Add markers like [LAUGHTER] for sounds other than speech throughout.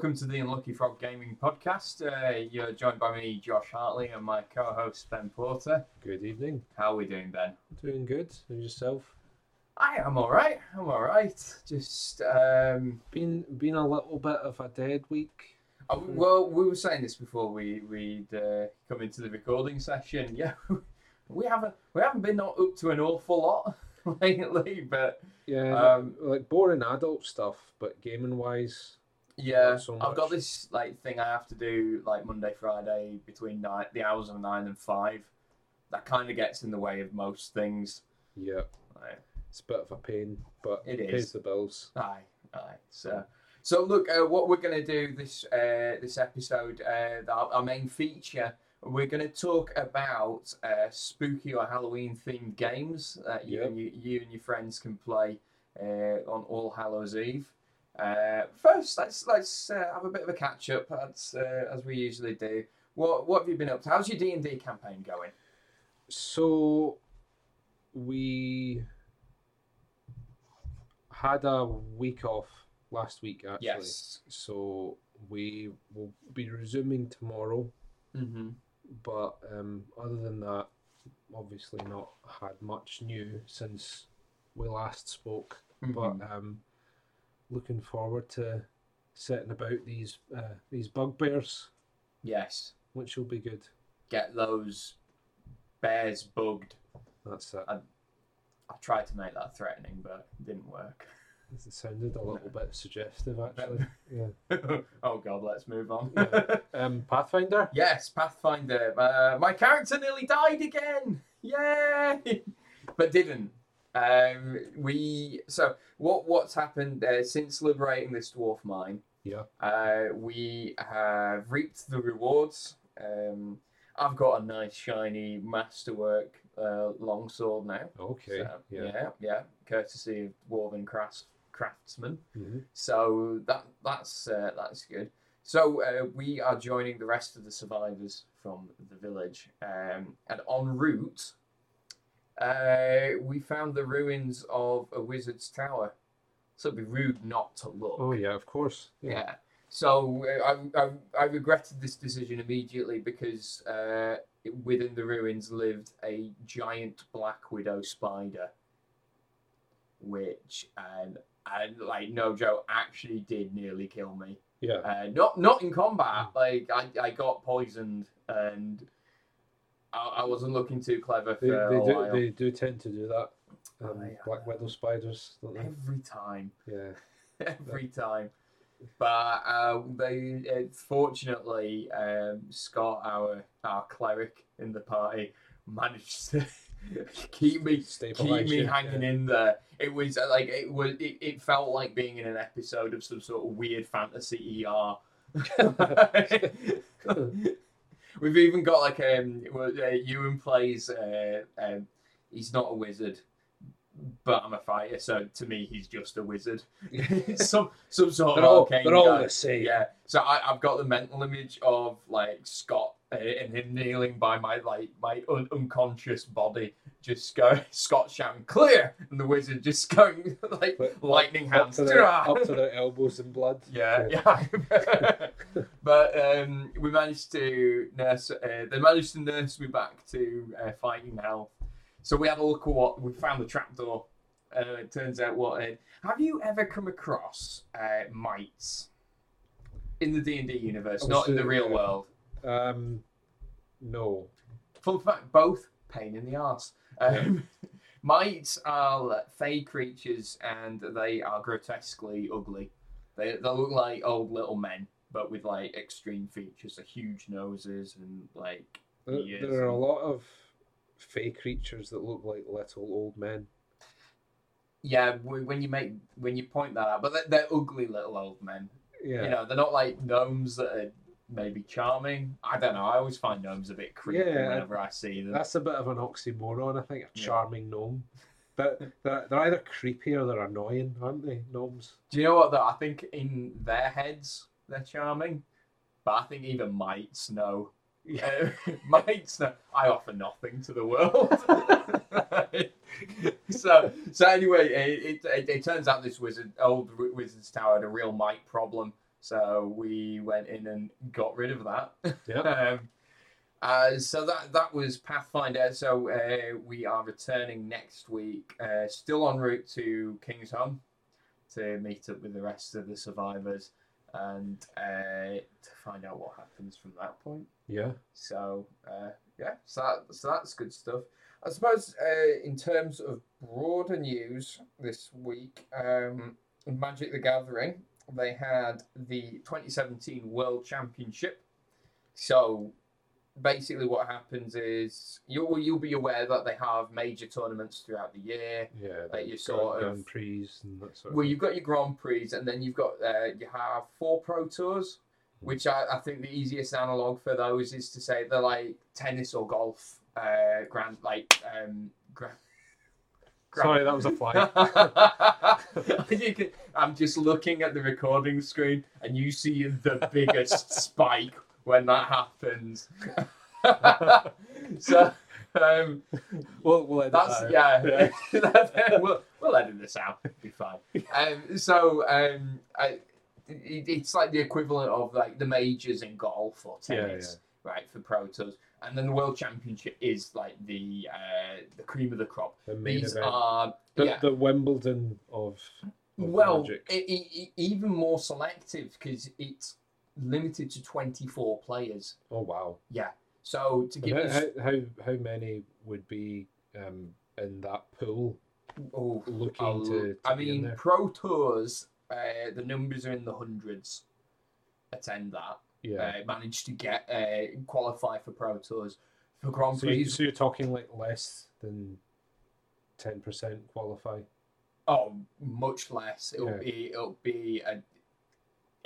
welcome to the Unlucky Frog Gaming Podcast. Uh, you're joined by me, Josh Hartley, and my co-host Ben Porter. Good evening. How are we doing, Ben? Doing good. And yourself? I am all right. I'm all right. Just um, Been been a little bit of a dead week. uh, well, we were saying this before we we'd uh, come into the recording session. [LAUGHS] Yeah, we haven't we haven't been up to an awful lot [LAUGHS] lately, but Yeah, Um, like boring adult stuff, but gaming wise, Yeah, so I've got this like thing I have to do like Monday, Friday between nine, the hours of nine and five. That kind of gets in the way of most things. yeah, Like, it's a bit of a pain, but It pays is. the bills. aye, aye. So, so look, uh, what we're gonna do this uh, this episode, uh, our, our main feature, we're gonna talk about uh, spooky or Halloween themed games that you Yep. and you, you and your friends can play uh, on All Hallows Eve. Uh, first, let's let's uh, have a bit of a catch up as uh, as we usually do. What what have you been up to? How's your D and D campaign going? So we had a week off last week actually. Yes. So we will be resuming tomorrow. Mm-hmm. but um, other than that, obviously not had much new since we last spoke. Mm-hmm. But um, looking forward to setting about these uh, these bugbears, yes, which will be good. get those bears bugged. That's it. I tried to make that threatening, but it didn't work. It sounded a little bit suggestive, [LAUGHS] actually. Yeah. [LAUGHS] oh god, let's move on. Yeah. Um, Pathfinder. [LAUGHS] yes, Pathfinder. Uh, my character nearly died again. Yay! but didn't. Um, we so what what's happened uh, since liberating this dwarf mine? Yeah. Uh, we have reaped the rewards. Um, I've got a nice shiny masterwork uh, longsword now. Okay. So, yeah. yeah, yeah, courtesy of Dwarven crafts, craftsman. Mhm. So that that's uh, that's good. So uh, we are joining the rest of the survivors from the village, um, and en route, uh, we found the ruins of a wizard's tower. So it'd be rude not to look. Oh yeah, of course. Yeah. So uh, I, I, I regretted this decision immediately because uh, within the ruins lived a giant black widow spider, which and and like no joke actually did nearly kill me. Yeah. Uh, not not in combat. Like I, I got poisoned and I, I wasn't looking too clever for They, a do while. they do tend to do that. Um, Aye, black widow spiders, don't they? Every time. Yeah. [LAUGHS] every time. But uh, they uh, fortunately um, Scott, our our cleric in the party, managed to [LAUGHS] keep me keep Stabilize me you, hanging in there. It was uh, like it was. It, it felt like being in an episode of some sort of weird fantasy ER. [LAUGHS] We've even got like um, well, uh, Ewan plays. Uh, um, he's not a wizard, but I'm a fighter. So to me, he's just a wizard. [LAUGHS] [LAUGHS] some some sort They're of all, arcane they're all guy. the same. Yeah. So I, I've got the mental image of like Scott and him kneeling by my like my un- unconscious body, just go [LAUGHS] Scott shouting clear, and the wizard just going [LAUGHS] like But lightning up hands. to, their, up to their elbows in blood. [LAUGHS] Yeah, yeah. but um, we managed to nurse. Uh, they managed to nurse me back to uh, fighting health. So we had a look at what we found the trapdoor. Uh, it turns out what. Uh, have you ever come across uh, mites in the D and D universe, not in the real yeah. world? Um, no. Fun fact: both pain in the ass. Um, [LAUGHS] mites are fey creatures, and they are grotesquely ugly. They they look like old little men, but with like extreme features, like huge noses and like There, there are a lot of fey creatures that look like little old men. yeah. When you make when you point that out, but they're, they're ugly little old men. Yeah. You know, they're not like gnomes that are maybe charming. I don't know. I always find gnomes a bit creepy Yeah, whenever I see them. That's a bit of an oxymoron, I think. A Yeah. charming gnome. But they're, they're either creepy or they're annoying, aren't they? Gnomes. Do you know what though? I think in their heads they're charming, but I think even mites know. Yeah. Uh, [LAUGHS] mites know. I offer nothing to the world. [LAUGHS] so so anyway, it, it, it, it turns out this wizard, old wizard's tower, had a real mite problem. So we went in and got rid of that. Yeah. [LAUGHS] um, uh, so that that was Pathfinder. So uh, we are returning next week, uh, still en route to King's Home to meet up with the rest of the survivors and uh, to find out what happens from that point. Yeah. So uh, yeah, so that, so that's good stuff. I suppose uh, in terms of broader news this week, um, Magic the Gathering, they had the 2017 World Championship. So basically, what happens is you'll you'll be aware that they have major tournaments throughout the year. Yeah. Like you Grand- sort of- Grand Prix and that sort of Well, you've got your Grand Prix, and then you've got uh, you have four Pro Tours, which I, I think the easiest analog for those is to say they're like tennis or golf. Uh, grand like um, grand. Sorry, that was a fly. [LAUGHS] can, I'm just looking at the recording screen, and you see the biggest [LAUGHS] spike when that happens. [LAUGHS] so, um, we'll, we'll edit that's that out. yeah. we'll, we'll edit this out. It'll be fine. Um, so um, I, it, it's like the equivalent of like the majors in golf or Yeah, tennis, right? For pro tours, and then the world championship is like the uh, the cream of the crop. The These event. are the, yeah. the Wimbledon of, of well, e- e- even more selective because it's limited to twenty four players. oh wow. Yeah. So to give How, you, how, how how many would be um, in that pool oh, looking I'll- to, to I mean, pro tours, uh, the numbers are in the hundreds. Attend that. Yeah. Uh, managed to get uh, qualify for pro tours for Grand so, you, Prix. so you're talking like less than ten percent qualify. Oh, much less. It'll Yeah. be it'll be a,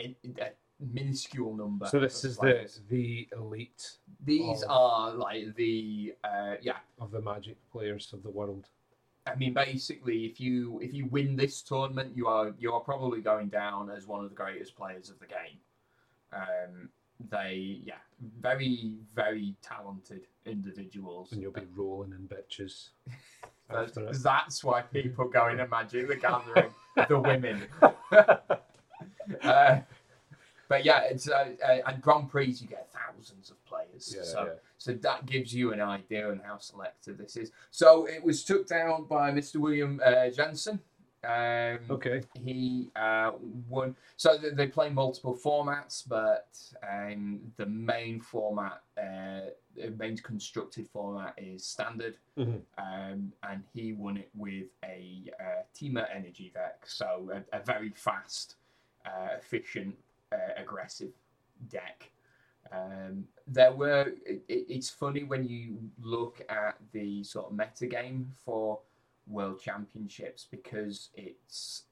a, a minuscule number. So this is the the elite These of- are like the uh, yeah. of the Magic players of the world. I mean, basically, if you if you win this tournament, you are you are probably going down as one of the greatest players of the game. Um, they yeah, very very talented individuals. And you'll be rolling in bitches [LAUGHS] That's, after it. that's why people go in a Magic the Gathering, [LAUGHS] the women. [LAUGHS] uh, but yeah, it's uh, uh, and Grand Prix you get thousands of players. Yeah, so yeah. so that gives you an idea on how selective this is. So it was took down by Mr. William uh, Jensen. Um, Okay. He uh, won. So they, they play multiple formats, but um, the main format, uh, the main constructed format is standard. Mhm. Um, and he won it with a uh, Temur energy deck. So a, a very fast, uh, efficient, uh, aggressive deck. Um, there were. It- it's funny when you look at the sort of meta game for world championships because it's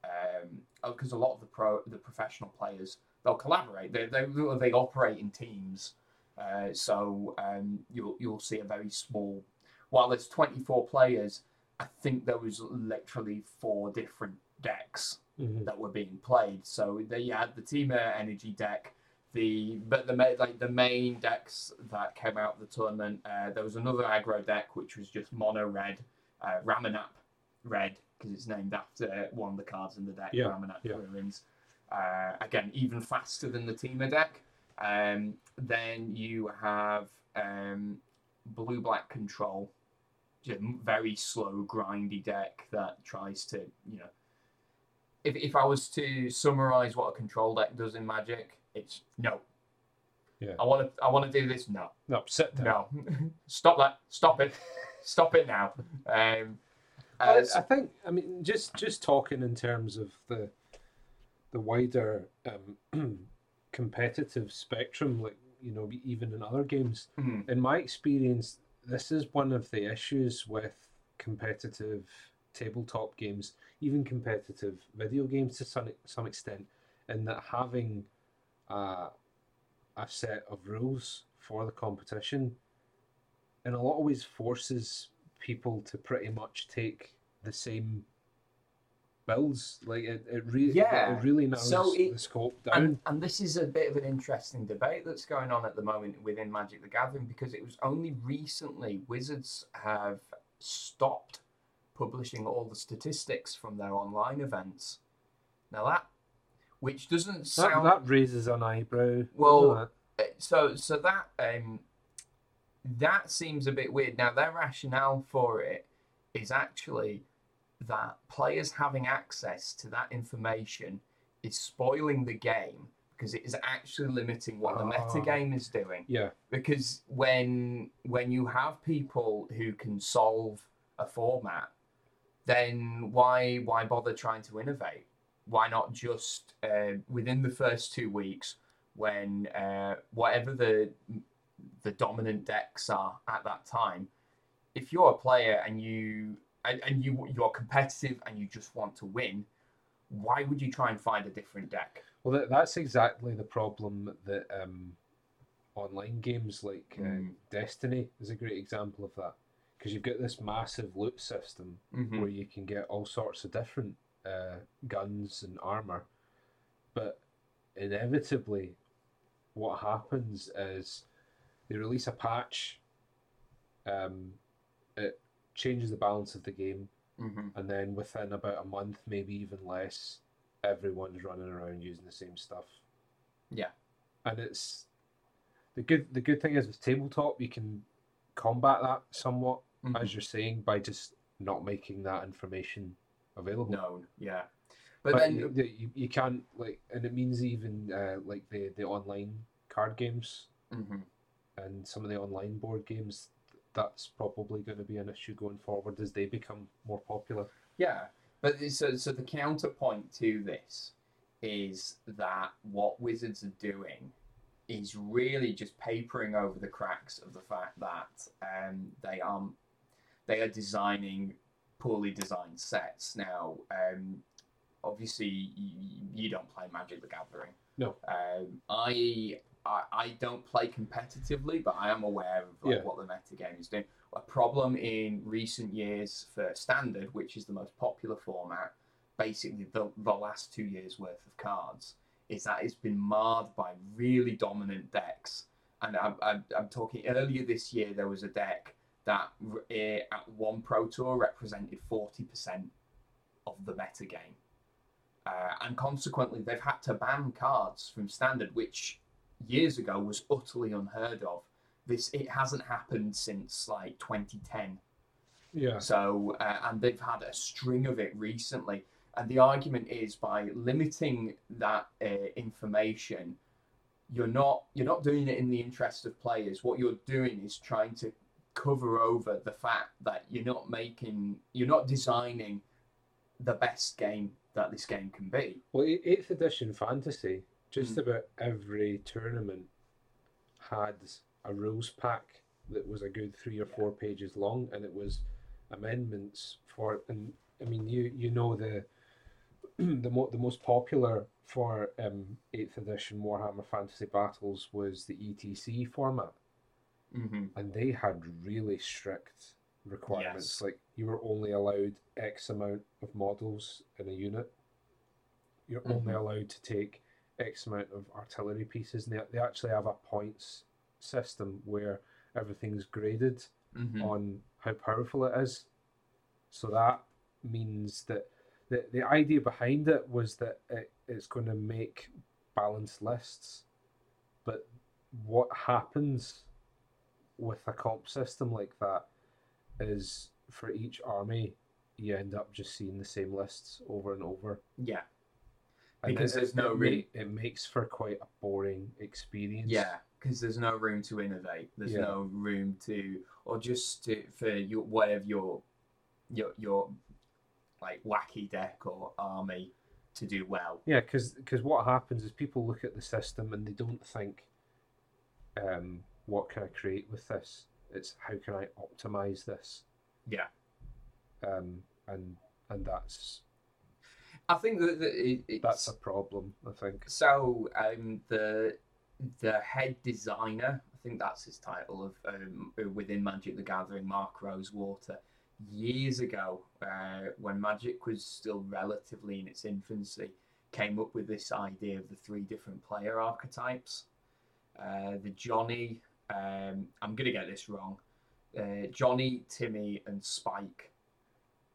because a lot of the pro the professional players they'll collaborate. They they, they operate in teams. Uh, so um, you'll you'll see a very small. While there's 24 players, I think there was literally four different decks Mhm. that were being played. So they had the Temur Energy deck, the but the like the main decks that came out of the tournament. Uh, there was another aggro deck which was just mono red, uh, Ramunap red because it's named after one of the cards in the deck, Yeah, Ramunap yeah. Ruins. Uh, again, even faster than the Temur deck. Um, then you have um, blue black control, very slow, grindy deck that tries to, you know, if, if I was to summarize what a control deck does in Magic, it's no. Yeah. I want to. I want to do this. No. No. No. [LAUGHS] Stop that. Stop it. [LAUGHS] Stop it now. Um, I, uh, I think I mean just just talking in terms of the the wider um, [CLEARS THROAT] competitive spectrum, like you know, even in other games. mhm. In my experience, this is one of the issues with competitive tabletop games, even competitive video games to some some extent, in that having uh, a set of rules for the competition in a lot of ways forces people to pretty much take the same builds. Like it, it really, Yeah. it really narrows So it- the scope down. And, and this is a bit of an interesting debate that's going on at the moment within Magic the Gathering because it was only recently Wizards have stopped publishing all the statistics from their online events. Now that which doesn't That, sound that raises an eyebrow. Well? Uh, so so that um that seems a bit weird. Now their rationale for it is actually that players having access to that information is spoiling the game because it is actually limiting what the Ah. meta game is doing. yeah, Because when when you have people who can solve a format, then why why bother trying to innovate? Why not just uh, within the first two weeks, when uh, whatever the the dominant decks are at that time, if you're a player and you and, and you you're competitive and you just want to win, why would you try and find a different deck? well, that, that's exactly the problem that um, online games like uh, Mm. Destiny is a great example of that. Because you've got this massive loot system Mm-hmm. where you can get all sorts of different uh, guns and armor, but inevitably, what happens is they release a patch. Um, it changes the balance of the game, Mm-hmm. and then within about a month, maybe even less, everyone's running around using the same stuff. Yeah. and it's the good. The good thing is with tabletop, you can combat that somewhat, Mm-hmm. as you're saying, by just not making that information available. known. Yeah, but, But, then you, you, you can't like, and it means even uh, like the the online card games Mhm. And some of the online board games. That's probably going to be an issue going forward as they become more popular. yeah, but so so the counterpoint to this is that what Wizards are doing is really just papering over the cracks of the fact that um, they are they are designing poorly designed sets. Now, um, obviously, you, you don't play Magic the Gathering. No. Um, I, I I don't play competitively, but I am aware of like, Yeah. what the meta game is doing. A problem in recent years for Standard, which is the most popular format, basically the, the last two years worth of cards, is that it's been marred by really dominant decks. And I'm, I'm, I'm talking earlier this year, there was a deck that uh, at one Pro Tour represented 40% of the meta game. Uh, and consequently, they've had to ban cards from Standard, which years ago was utterly unheard of. This it hasn't happened since like 2010. Yeah, So, uh, and they've had a string of it recently. And the argument is by limiting that uh, information, you're not you're not doing it in the interest of players. What you're doing is trying to cover over the fact that you're not making you're not designing the best game that this game can be. Well, eighth edition fantasy, just Mm. about every tournament had a rules pack that was a good three or four pages long, and it was amendments for. And I mean, you you know the [CLEARS THROAT] the mo- the most popular for um, eighth edition Warhammer Fantasy Battles was the ETC format, Mm-hmm. and they had really strict requirements. Yes. Like you were only allowed X amount of models in a unit. You're only Mhm. allowed to take X amount of artillery pieces, and they, they actually have a points system where everything's graded Mm-hmm. on how powerful it is. So that means that the, the idea behind it was that it, it's going to make balanced lists. But what happens with a comp system like that is for each army, you end up just seeing the same lists over and over. Yeah, Because there's no ma- it makes for quite a boring experience. yeah, because there's no room to innovate. There's Yeah. no room to, or just to, for your whatever your your your like wacky deck or army to do well. Yeah, because because what happens is people look at the system and they don't think, um, what can I create with this? It's how can I optimize this? Yeah. Um, and and that's I think that, that it, it's that's a problem. I think. so um, the the head designer, I think that's his title of um, within Magic the Gathering, Mark Rosewater. Years ago, uh, when Magic was still relatively in its infancy, came up with this idea of the three different player archetypes. Uh, the Johnny, um, I'm gonna get this wrong. Uh, Johnny, Timmy, and Spike.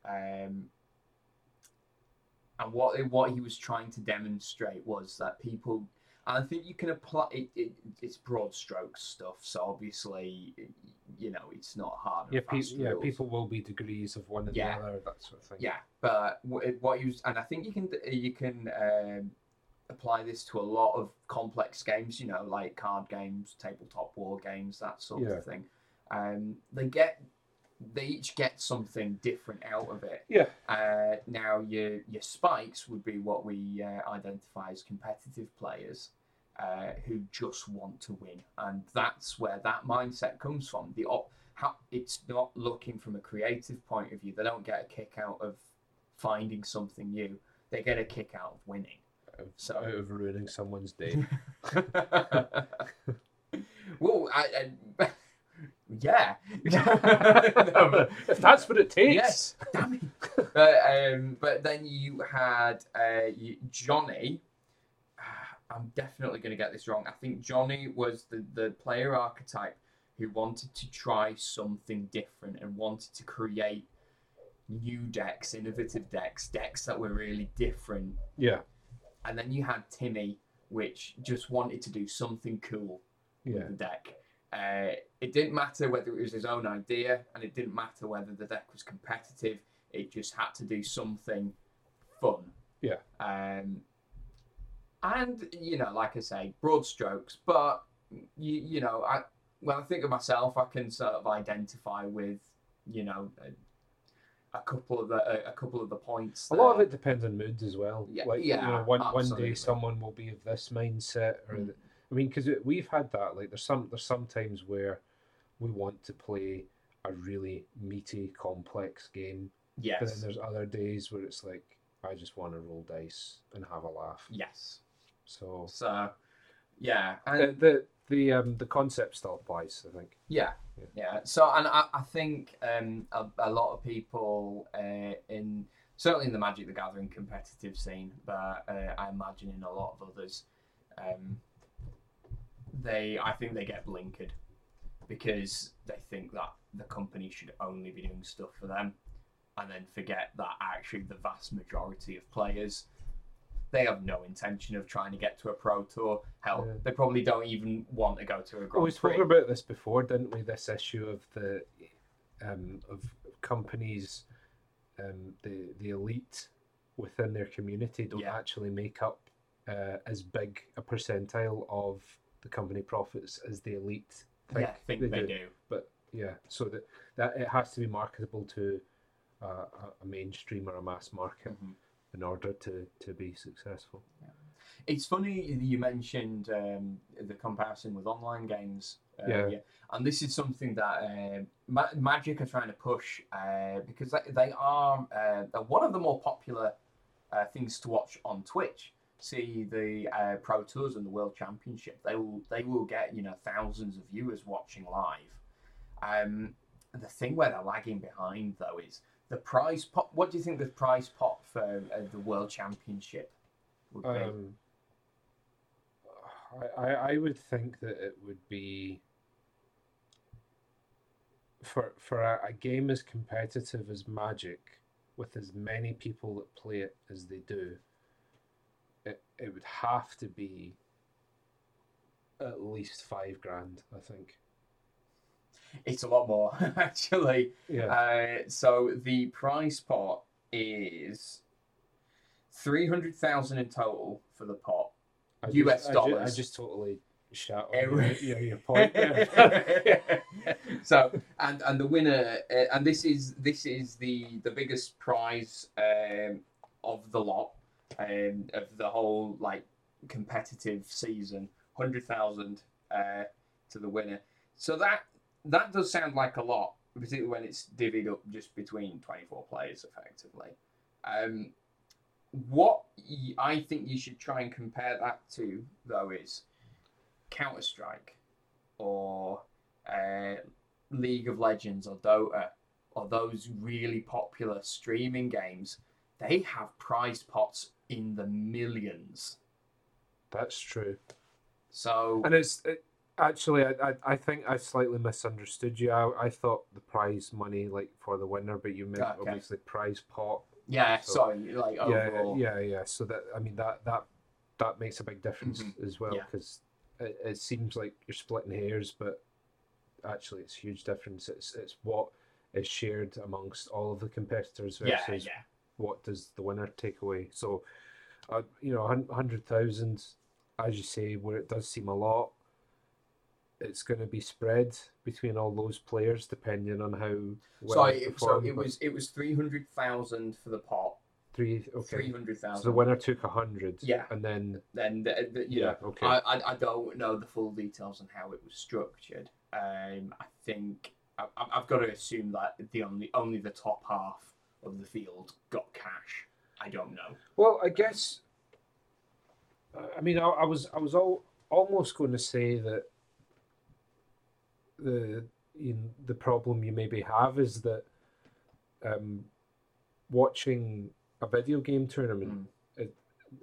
Um, and what what he was trying to demonstrate was that people. And I think you can apply it, it. It's broad strokes stuff, so obviously, you know, it's not hard. Yeah, pe- yeah, people will be degrees of one and Yeah. the other, that sort of thing. Yeah, but what you and I think you can you can um, apply this to a lot of complex games. You know, like card games, tabletop war games, that sort Yeah. of thing. Um, they get they each get something different out of it. Yeah. Uh, now your your spikes would be what we uh, identify as competitive players. Uh, who just want to win, and that's where that mindset comes from. The op- how it's not looking from a creative point of view. They don't get a kick out of finding something new. They get a kick out of winning. Out So- out of ruining someone's day. [LAUGHS] [LAUGHS] well, I, I [LAUGHS] yeah. [LAUGHS] No, but- if that's what it takes. yes, damn it. But, um, but then you had uh, you, Johnny. I'm definitely going to get this wrong. I think Johnny was the, the player archetype who wanted to try something different and wanted to create new decks, innovative decks, decks that were really different. Yeah. And then you had Timmy, which just wanted to do something cool Yeah. with the deck. Uh, it didn't matter whether it was his own idea, and it didn't matter whether the deck was competitive. It just had to do something fun. Yeah. Um, and you know, like I say, broad strokes, but you you know, I when I think of myself, I can sort of identify with you know a, a couple of the a, a couple of the points. A lot of it depends on moods as well. Yeah, like, yeah, you know, one, one day someone will be of this mindset, or Mm. the, I mean, because we've had that. Like, there's some there's some times where we want to play a really meaty, complex game, but then there's other days where it's like I just want to roll dice and have a laugh. Yes. So So, yeah, and the the um the concept still applies. I think. Yeah, Yeah. yeah. So, and I, I think um, a, a lot of people uh, in certainly in the Magic the Gathering competitive scene, but uh, I imagine in a lot of others, um, they I think they get blinkered because they think that the company should only be doing stuff for them, and then forget that actually the vast majority of players. They have no intention of trying to get to a pro tour. Hell, Yeah. they probably don't even want to go to a Grand we spoke about this before, didn't we? This issue of the um, of companies, um, the the elite within their community don't Yeah. actually make up uh, as big a percentile of the company profits as the elite. Think yeah, think they, do. But yeah, so that that it has to be marketable to uh, a, a mainstream or a mass market Mhm. in order to to be successful. It's funny you mentioned um, the comparison with online games. earlier, and this is something that uh, Ma- Magic are trying to push uh, because they, they are uh, one of the more popular uh, things to watch on Twitch. See the uh, Pro Tours and the World Championship. They will they will get you know thousands of viewers watching live. Um, the thing where they're lagging behind though is the prize pot. What do you think the prize pot for uh, the World Championship would be? Um, I, I would think that it would be for for a, a game as competitive as Magic, with as many people that play it as they do. It it would have to be at least five grand, I think. It's a lot more [LAUGHS] actually. Yeah. Uh, so the prize pot is three hundred thousand in total for the pot. I US just, I ju- dollars. I just totally shot on your, your, point [LAUGHS] [LAUGHS] so and and the winner uh, and this is this is the the biggest prize um, of the lot um, of the whole like competitive season. Hundred thousand uh, to the winner. So that that does sound like a lot particularly when it's divvied up just between 24 players effectively. Um, what I think you should try and compare that to though is Counter Strike or uh, League of Legends or Dota or those really popular streaming games, they have prize pots in the millions. That's true. So And it's it, actually, I, I I think I slightly misunderstood you. I, I thought the prize money like for the winner, but you meant Okay. obviously prize pot Yeah, So- sorry, like yeah, overall. yeah, yeah. So that I mean that that that makes a big difference Mhm. as well Yeah. because it, it seems like you're splitting hairs, but actually it's a huge difference. It's it's what is shared amongst all of the competitors yeah, versus yeah. What does the winner take away. So, uh, you know, a hundred thousand, as you say, where it does seem a lot, it's going to be spread between all those players depending on how well it, so it was it was three hundred thousand for the pot. three. Okay, Three hundred so thousand. the winner took a hundred. Yeah. and then then the, the, you yeah, know, okay. I, I I don't know the full details on how it was structured. Um, I think I- I've got to assume that the only only the top half of the field got cash. I don't know. Well, I guess. I mean, I, I was I was all, almost going to say that the you know, the problem you maybe have is that um, watching a video game tournament Mm. it,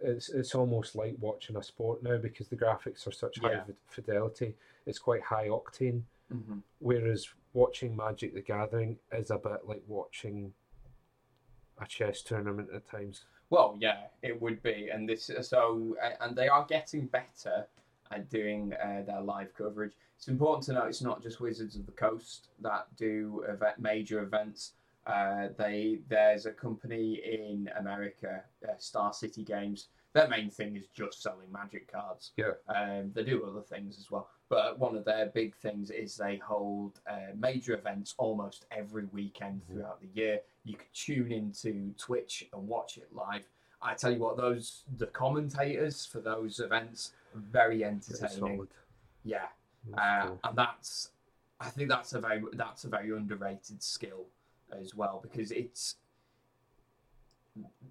it's it's almost like watching a sport now because the graphics are such high Yeah. fi- fidelity. It's quite high octane. Mm-hmm. Whereas watching Magic the Gathering is a bit like watching a chess tournament at times. Well, yeah, it would be, and this so and they are getting better at doing uh, their live coverage. It's important to note it's not just Wizards of the Coast that do event, major events. Uh, they there's a company in America, uh, Star City Games. Their main thing is just selling Magic cards. Yeah. Um, they do other things as well, but one of their big things is they hold uh, major events almost every weekend Mhm. throughout the year. You can tune into Twitch and watch it live. I tell you what, those the commentators for those events are very entertaining. Yeah, uh, cool. and that's I think that's a very that's a very underrated skill as well because it's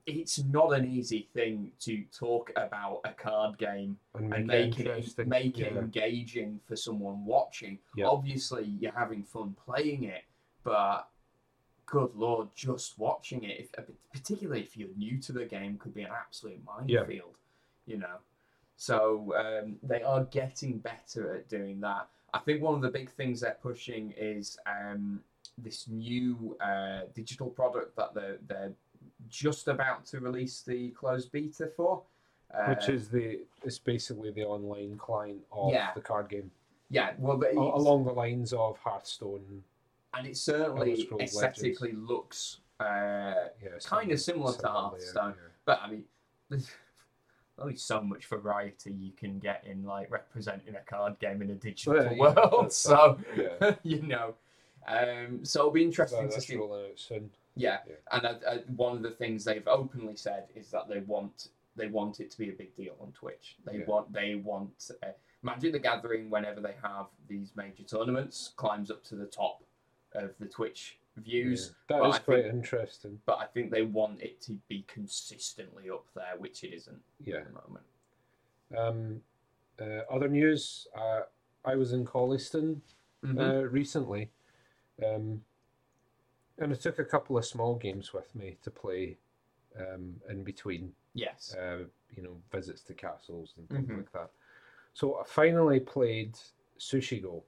it's not an easy thing to talk about a card game and and make, make it it make it engaging for someone watching. Yeah. Obviously, you're having fun playing it, but good lord, just watching it, if, particularly if you're new to the game, could be an absolute Yeah. minefield. You know, so um, they are getting better at doing that. I think one of the big things they're pushing is um, this new uh, digital product that they're, they're just about to release the closed beta for. Uh, Which is the it's basically the online client of Yeah. the card game, yeah, well, along the lines of Hearthstone. and it certainly aesthetically looks uh, Yeah, kind of similar to similar, yeah, Hearthstone, yeah. but I mean, there's [LAUGHS] only so much variety you can get in like representing a card game in a digital Well, yeah, world. [LAUGHS] So [LAUGHS] you know, um, so it'll be interesting that, to see. Rolling out soon. Yeah, Yeah. and uh, uh, one of the things they've openly said is that they want they want it to be a big deal on Twitch. They Yeah. want they want uh, Magic the Gathering whenever they have these major tournaments climbs up to the top of the Twitch views. Yeah. That is I quite think- interesting. But I think they want it to be consistently up there, which it isn't Yeah. at the moment. Um, uh, other news. Uh, I was in Colliston Mhm. uh, recently, um, and I took a couple of small games with me to play um, in between. yes. uh, you know, visits to castles and things Mhm. like that. So I finally played Sushi Go.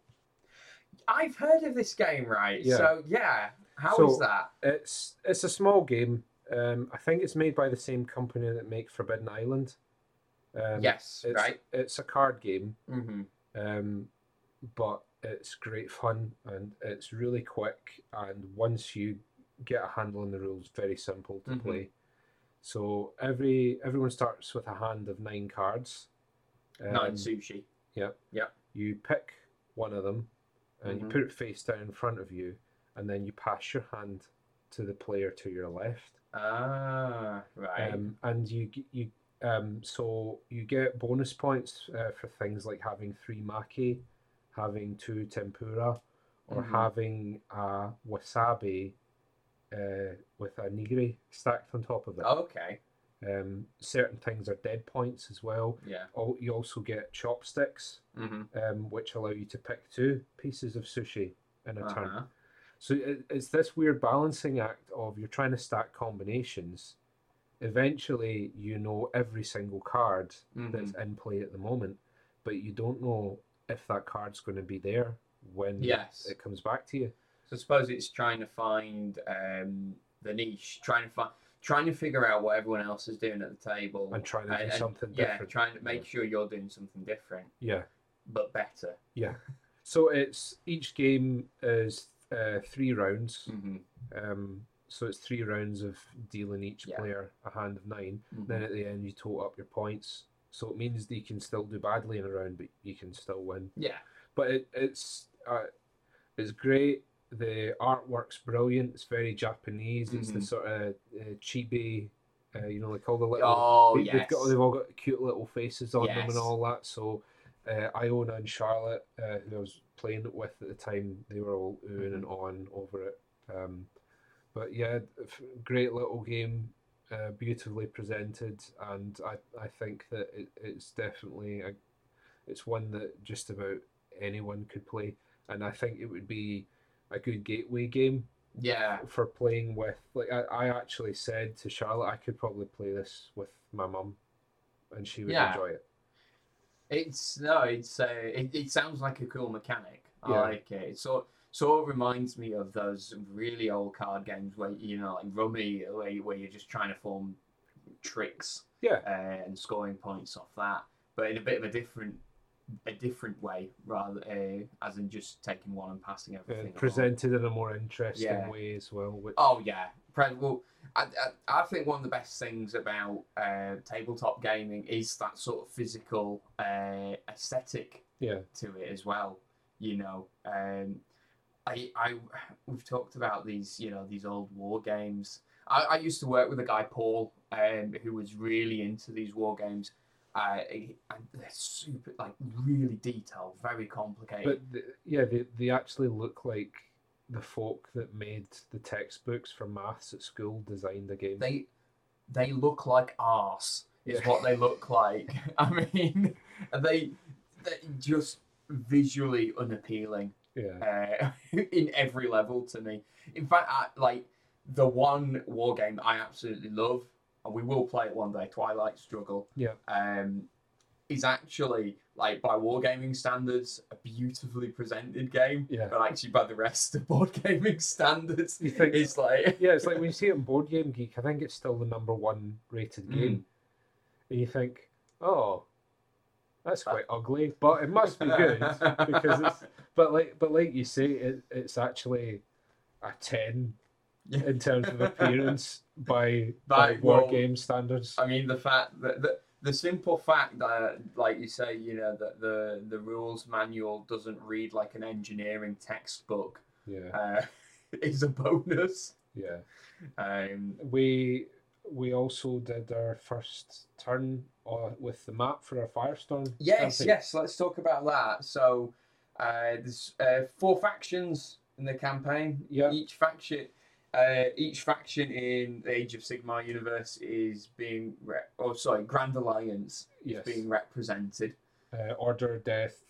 I've heard of this game, right? Yeah. So yeah, how is So- that? It's it's a small game. Um, I think it's made by the same company that make Forbidden Island. Um, yes, it's, right. It's a card game, hmm um, but it's great fun and it's really quick. And once you get a handle on the rules, very simple to Mhm. play. So every everyone starts with a hand of nine cards. Nine Um, sushi. you pick one of them and Mhm. you put it face down in front of you and then you pass your hand to the player to your left Ah, right. um, and you you um, so you get bonus points uh, for things like having three maki having two tempura or Mhm. having a wasabi uh, with a nigiri stacked on top of it okay. um, certain things are dead points as well Yeah. Al- you also get chopsticks hmm um, which allow you to pick two pieces of sushi in a turn. Uh-huh. So it, it's this weird balancing act of you're trying to stack combinations. Eventually, you know every single card that's Mhm. in play at the moment, but you don't know if that card's going to be there when Yes. it comes back to you. So I suppose it's trying to find um, the niche, trying to find, trying to figure out what everyone else is doing at the table and trying to do and- and, something yeah, different. trying to make sure you're doing something different Yeah, but better. yeah. So it's each game is uh, three rounds. hmm Um, so it's three rounds of dealing each Yeah. player a hand of 9 Mhm. Then at the end, you total up your points. So it means that you can still do badly in a round, but you can still win. Yeah, But it, it's uh, it's great. The artwork's brilliant. It's very Japanese. It's the Mhm. sort of uh, chibi, uh, you know, like all the little. Oh they, yes. They've got they've all got cute little faces on them and all that. So uh, Iona and Charlotte, uh, who I was playing it with at the time, they were all oohing and on over it. Um, but yeah, f- great little game, uh, beautifully presented, and I, I think that it, it's definitely a, it's one that just about anyone could play, and I think it would be a good gateway game yeah. for playing with. Like I, I actually said to Charlotte, I could probably play this with my mum, and she would Yeah. enjoy it. It's no, it's uh, it, it sounds like a cool mechanic. I Yeah. like it. Sort sort of reminds me of those really old card games where you know, like Rummy, where, you- where you're just trying to form tricks Yeah, uh, and scoring points off that, but in a bit of a different a different way, rather uh, as in just taking one and passing everything. and presented in a more interesting Yeah. way as well. Which, Oh yeah, well, I, I, I think one of the best things about uh, tabletop gaming is that sort of physical uh, aesthetic yeah, to it as well. You know, um, I, I, we've talked about these, you know, these old war games. I, I used to work with a guy, Paul, um, who was really into these war games. Uh, and they're super, like, really detailed, very complicated. but the, yeah, they they actually look like the folk that made the textbooks for maths at school designed the game. they they look like arse is Yeah. what they look like. [LAUGHS] I mean, [LAUGHS] they they just visually unappealing yeah, uh, [LAUGHS] in every level to me. In fact, I, like the one war game I absolutely love, and we will play it one day, Twilight Struggle. Yeah. Um, is actually like by wargaming standards a beautifully presented game, yeah. but actually by the rest of [LAUGHS] board gaming standards, You think it's like [LAUGHS] yeah, it's like when you see it in Board Game Geek, I think it's still the number one rated Mm. game. And you think, oh, that's quite ugly, but it must be good because it's. But like, but like you say, it, it's actually a ten in terms of appearance [LAUGHS] by, By- board well, game standards. I mean, the fact that the, the simple fact that, like you say, you know, that the the rules manual doesn't read like an engineering textbook Yeah, uh, [LAUGHS] is a bonus. yeah. Um, We we also did our first turn uh, with the map for our Firestorm. yes, campaign. yes. Let's talk about that. So, uh, there's uh, four factions in the campaign. Yeah. Each faction. Uh, each faction in the Age of Sigmar universe is being, re- oh sorry, Grand Alliance is Yes. being represented. Uh, Order, Death,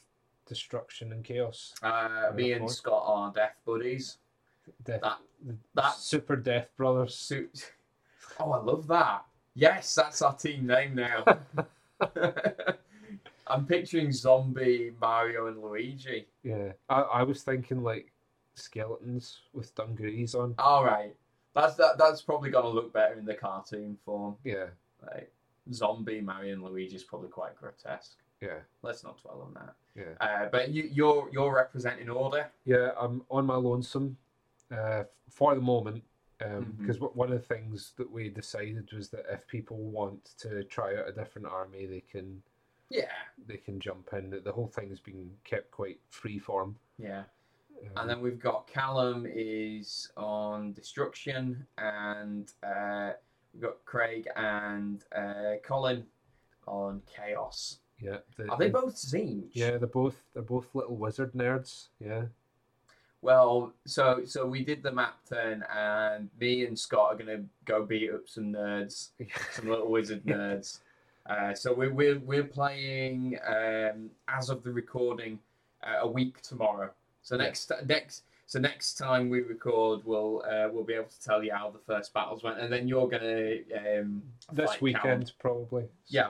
Destruction, and Chaos. Uh, me and. Scott are death buddies. Death, That- that- Super Death Brothers. Suit. [LAUGHS] Oh, I love that. Yes, that's our team name now. [LAUGHS] [LAUGHS] I'm picturing zombie Mario and Luigi. Yeah, I, I was thinking like skeletons with dungarees on. All right, that's that. That's probably gonna look better in the cartoon form. Yeah, Like zombie Mario and Luigi is probably quite grotesque. yeah, Let's not dwell on that. yeah. Uh, but you, you're you're representing order. Yeah, I'm on my lonesome uh, for the moment because one of the things that we decided was that if people want to try out a different army, they can Yeah, they can jump in. The whole thing's been kept quite free form. yeah. Um, And then we've got Callum is on destruction, and uh, we've got Craig and uh, Colin on chaos. yeah, the, Are they the- both Tzeentch? Yeah, they're both they're both little wizard nerds. Yeah, Well, so so we did the map turn, and me and Scott are gonna go beat up some nerds, [LAUGHS] some little wizard nerds. Uh, so we're we're we're playing um, as of the recording uh, a week tomorrow. So Yeah. next next so next time we record, we'll uh, we'll be able to tell you how the first battles went, and then you're gonna um, this weekend probably. Yeah.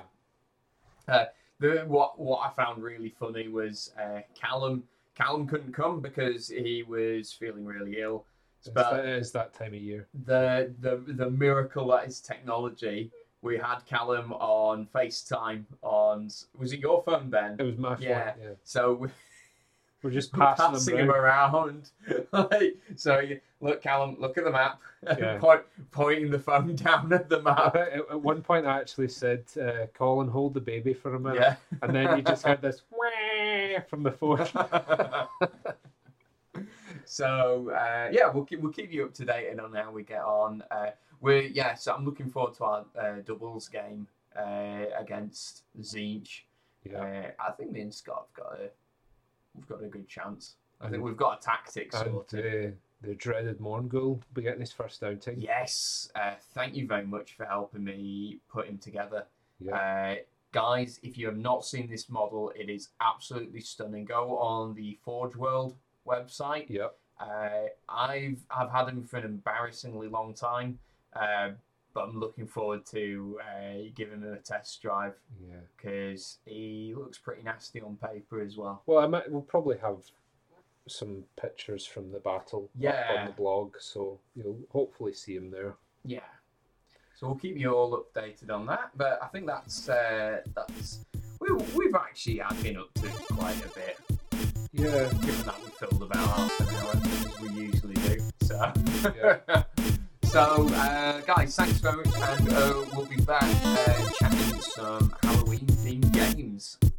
Uh, the what what I found really funny was uh, Callum. Callum couldn't come because he was feeling really ill. It's But- that, it is that time of year. the the the miracle that is technology. We had Callum on FaceTime on was it your phone, Ben? It was my Yeah. Yeah. So [LAUGHS] we We're just we're passing, passing him around. [LAUGHS] Like, so you, look, Callum, look at the map. [LAUGHS] Yeah. Point, pointing the phone down at the map. at, at one point, I actually said, uh, "Colin, hold the baby for a minute," Yeah. and then you just had this from the phone. So uh, yeah, we'll keep, we'll keep you up to date and on how we get on. Uh, we're yeah, so I'm looking forward to our uh, doubles game uh, against Tzeentch. yeah, Uh, I think me and Scott have got a we've got a good chance. I think we've got a tactic and sorted. the dreaded Mourngul will be getting his first outing. Yes, uh, thank you very much for helping me put him together. Yeah. Uh, guys, if you have not seen this model, it is absolutely stunning. Go on the Forge World website. Yep. Uh, I've I've had him for an embarrassingly long time, uh, but I'm looking forward to uh, giving him a test drive Yeah. because he looks pretty nasty on paper as well. Well, I might. We'll probably have some pictures from the battle Yeah. on the blog, so you'll hopefully see him there. Yeah. So we'll keep you all updated on that. But I think that's uh, that's we, we've actually been up to quite a bit. Yeah. given about half an hour as we usually do. So, Yeah. [LAUGHS] so uh, guys, thanks very much, and uh, we'll be back uh, chatting some Halloween themed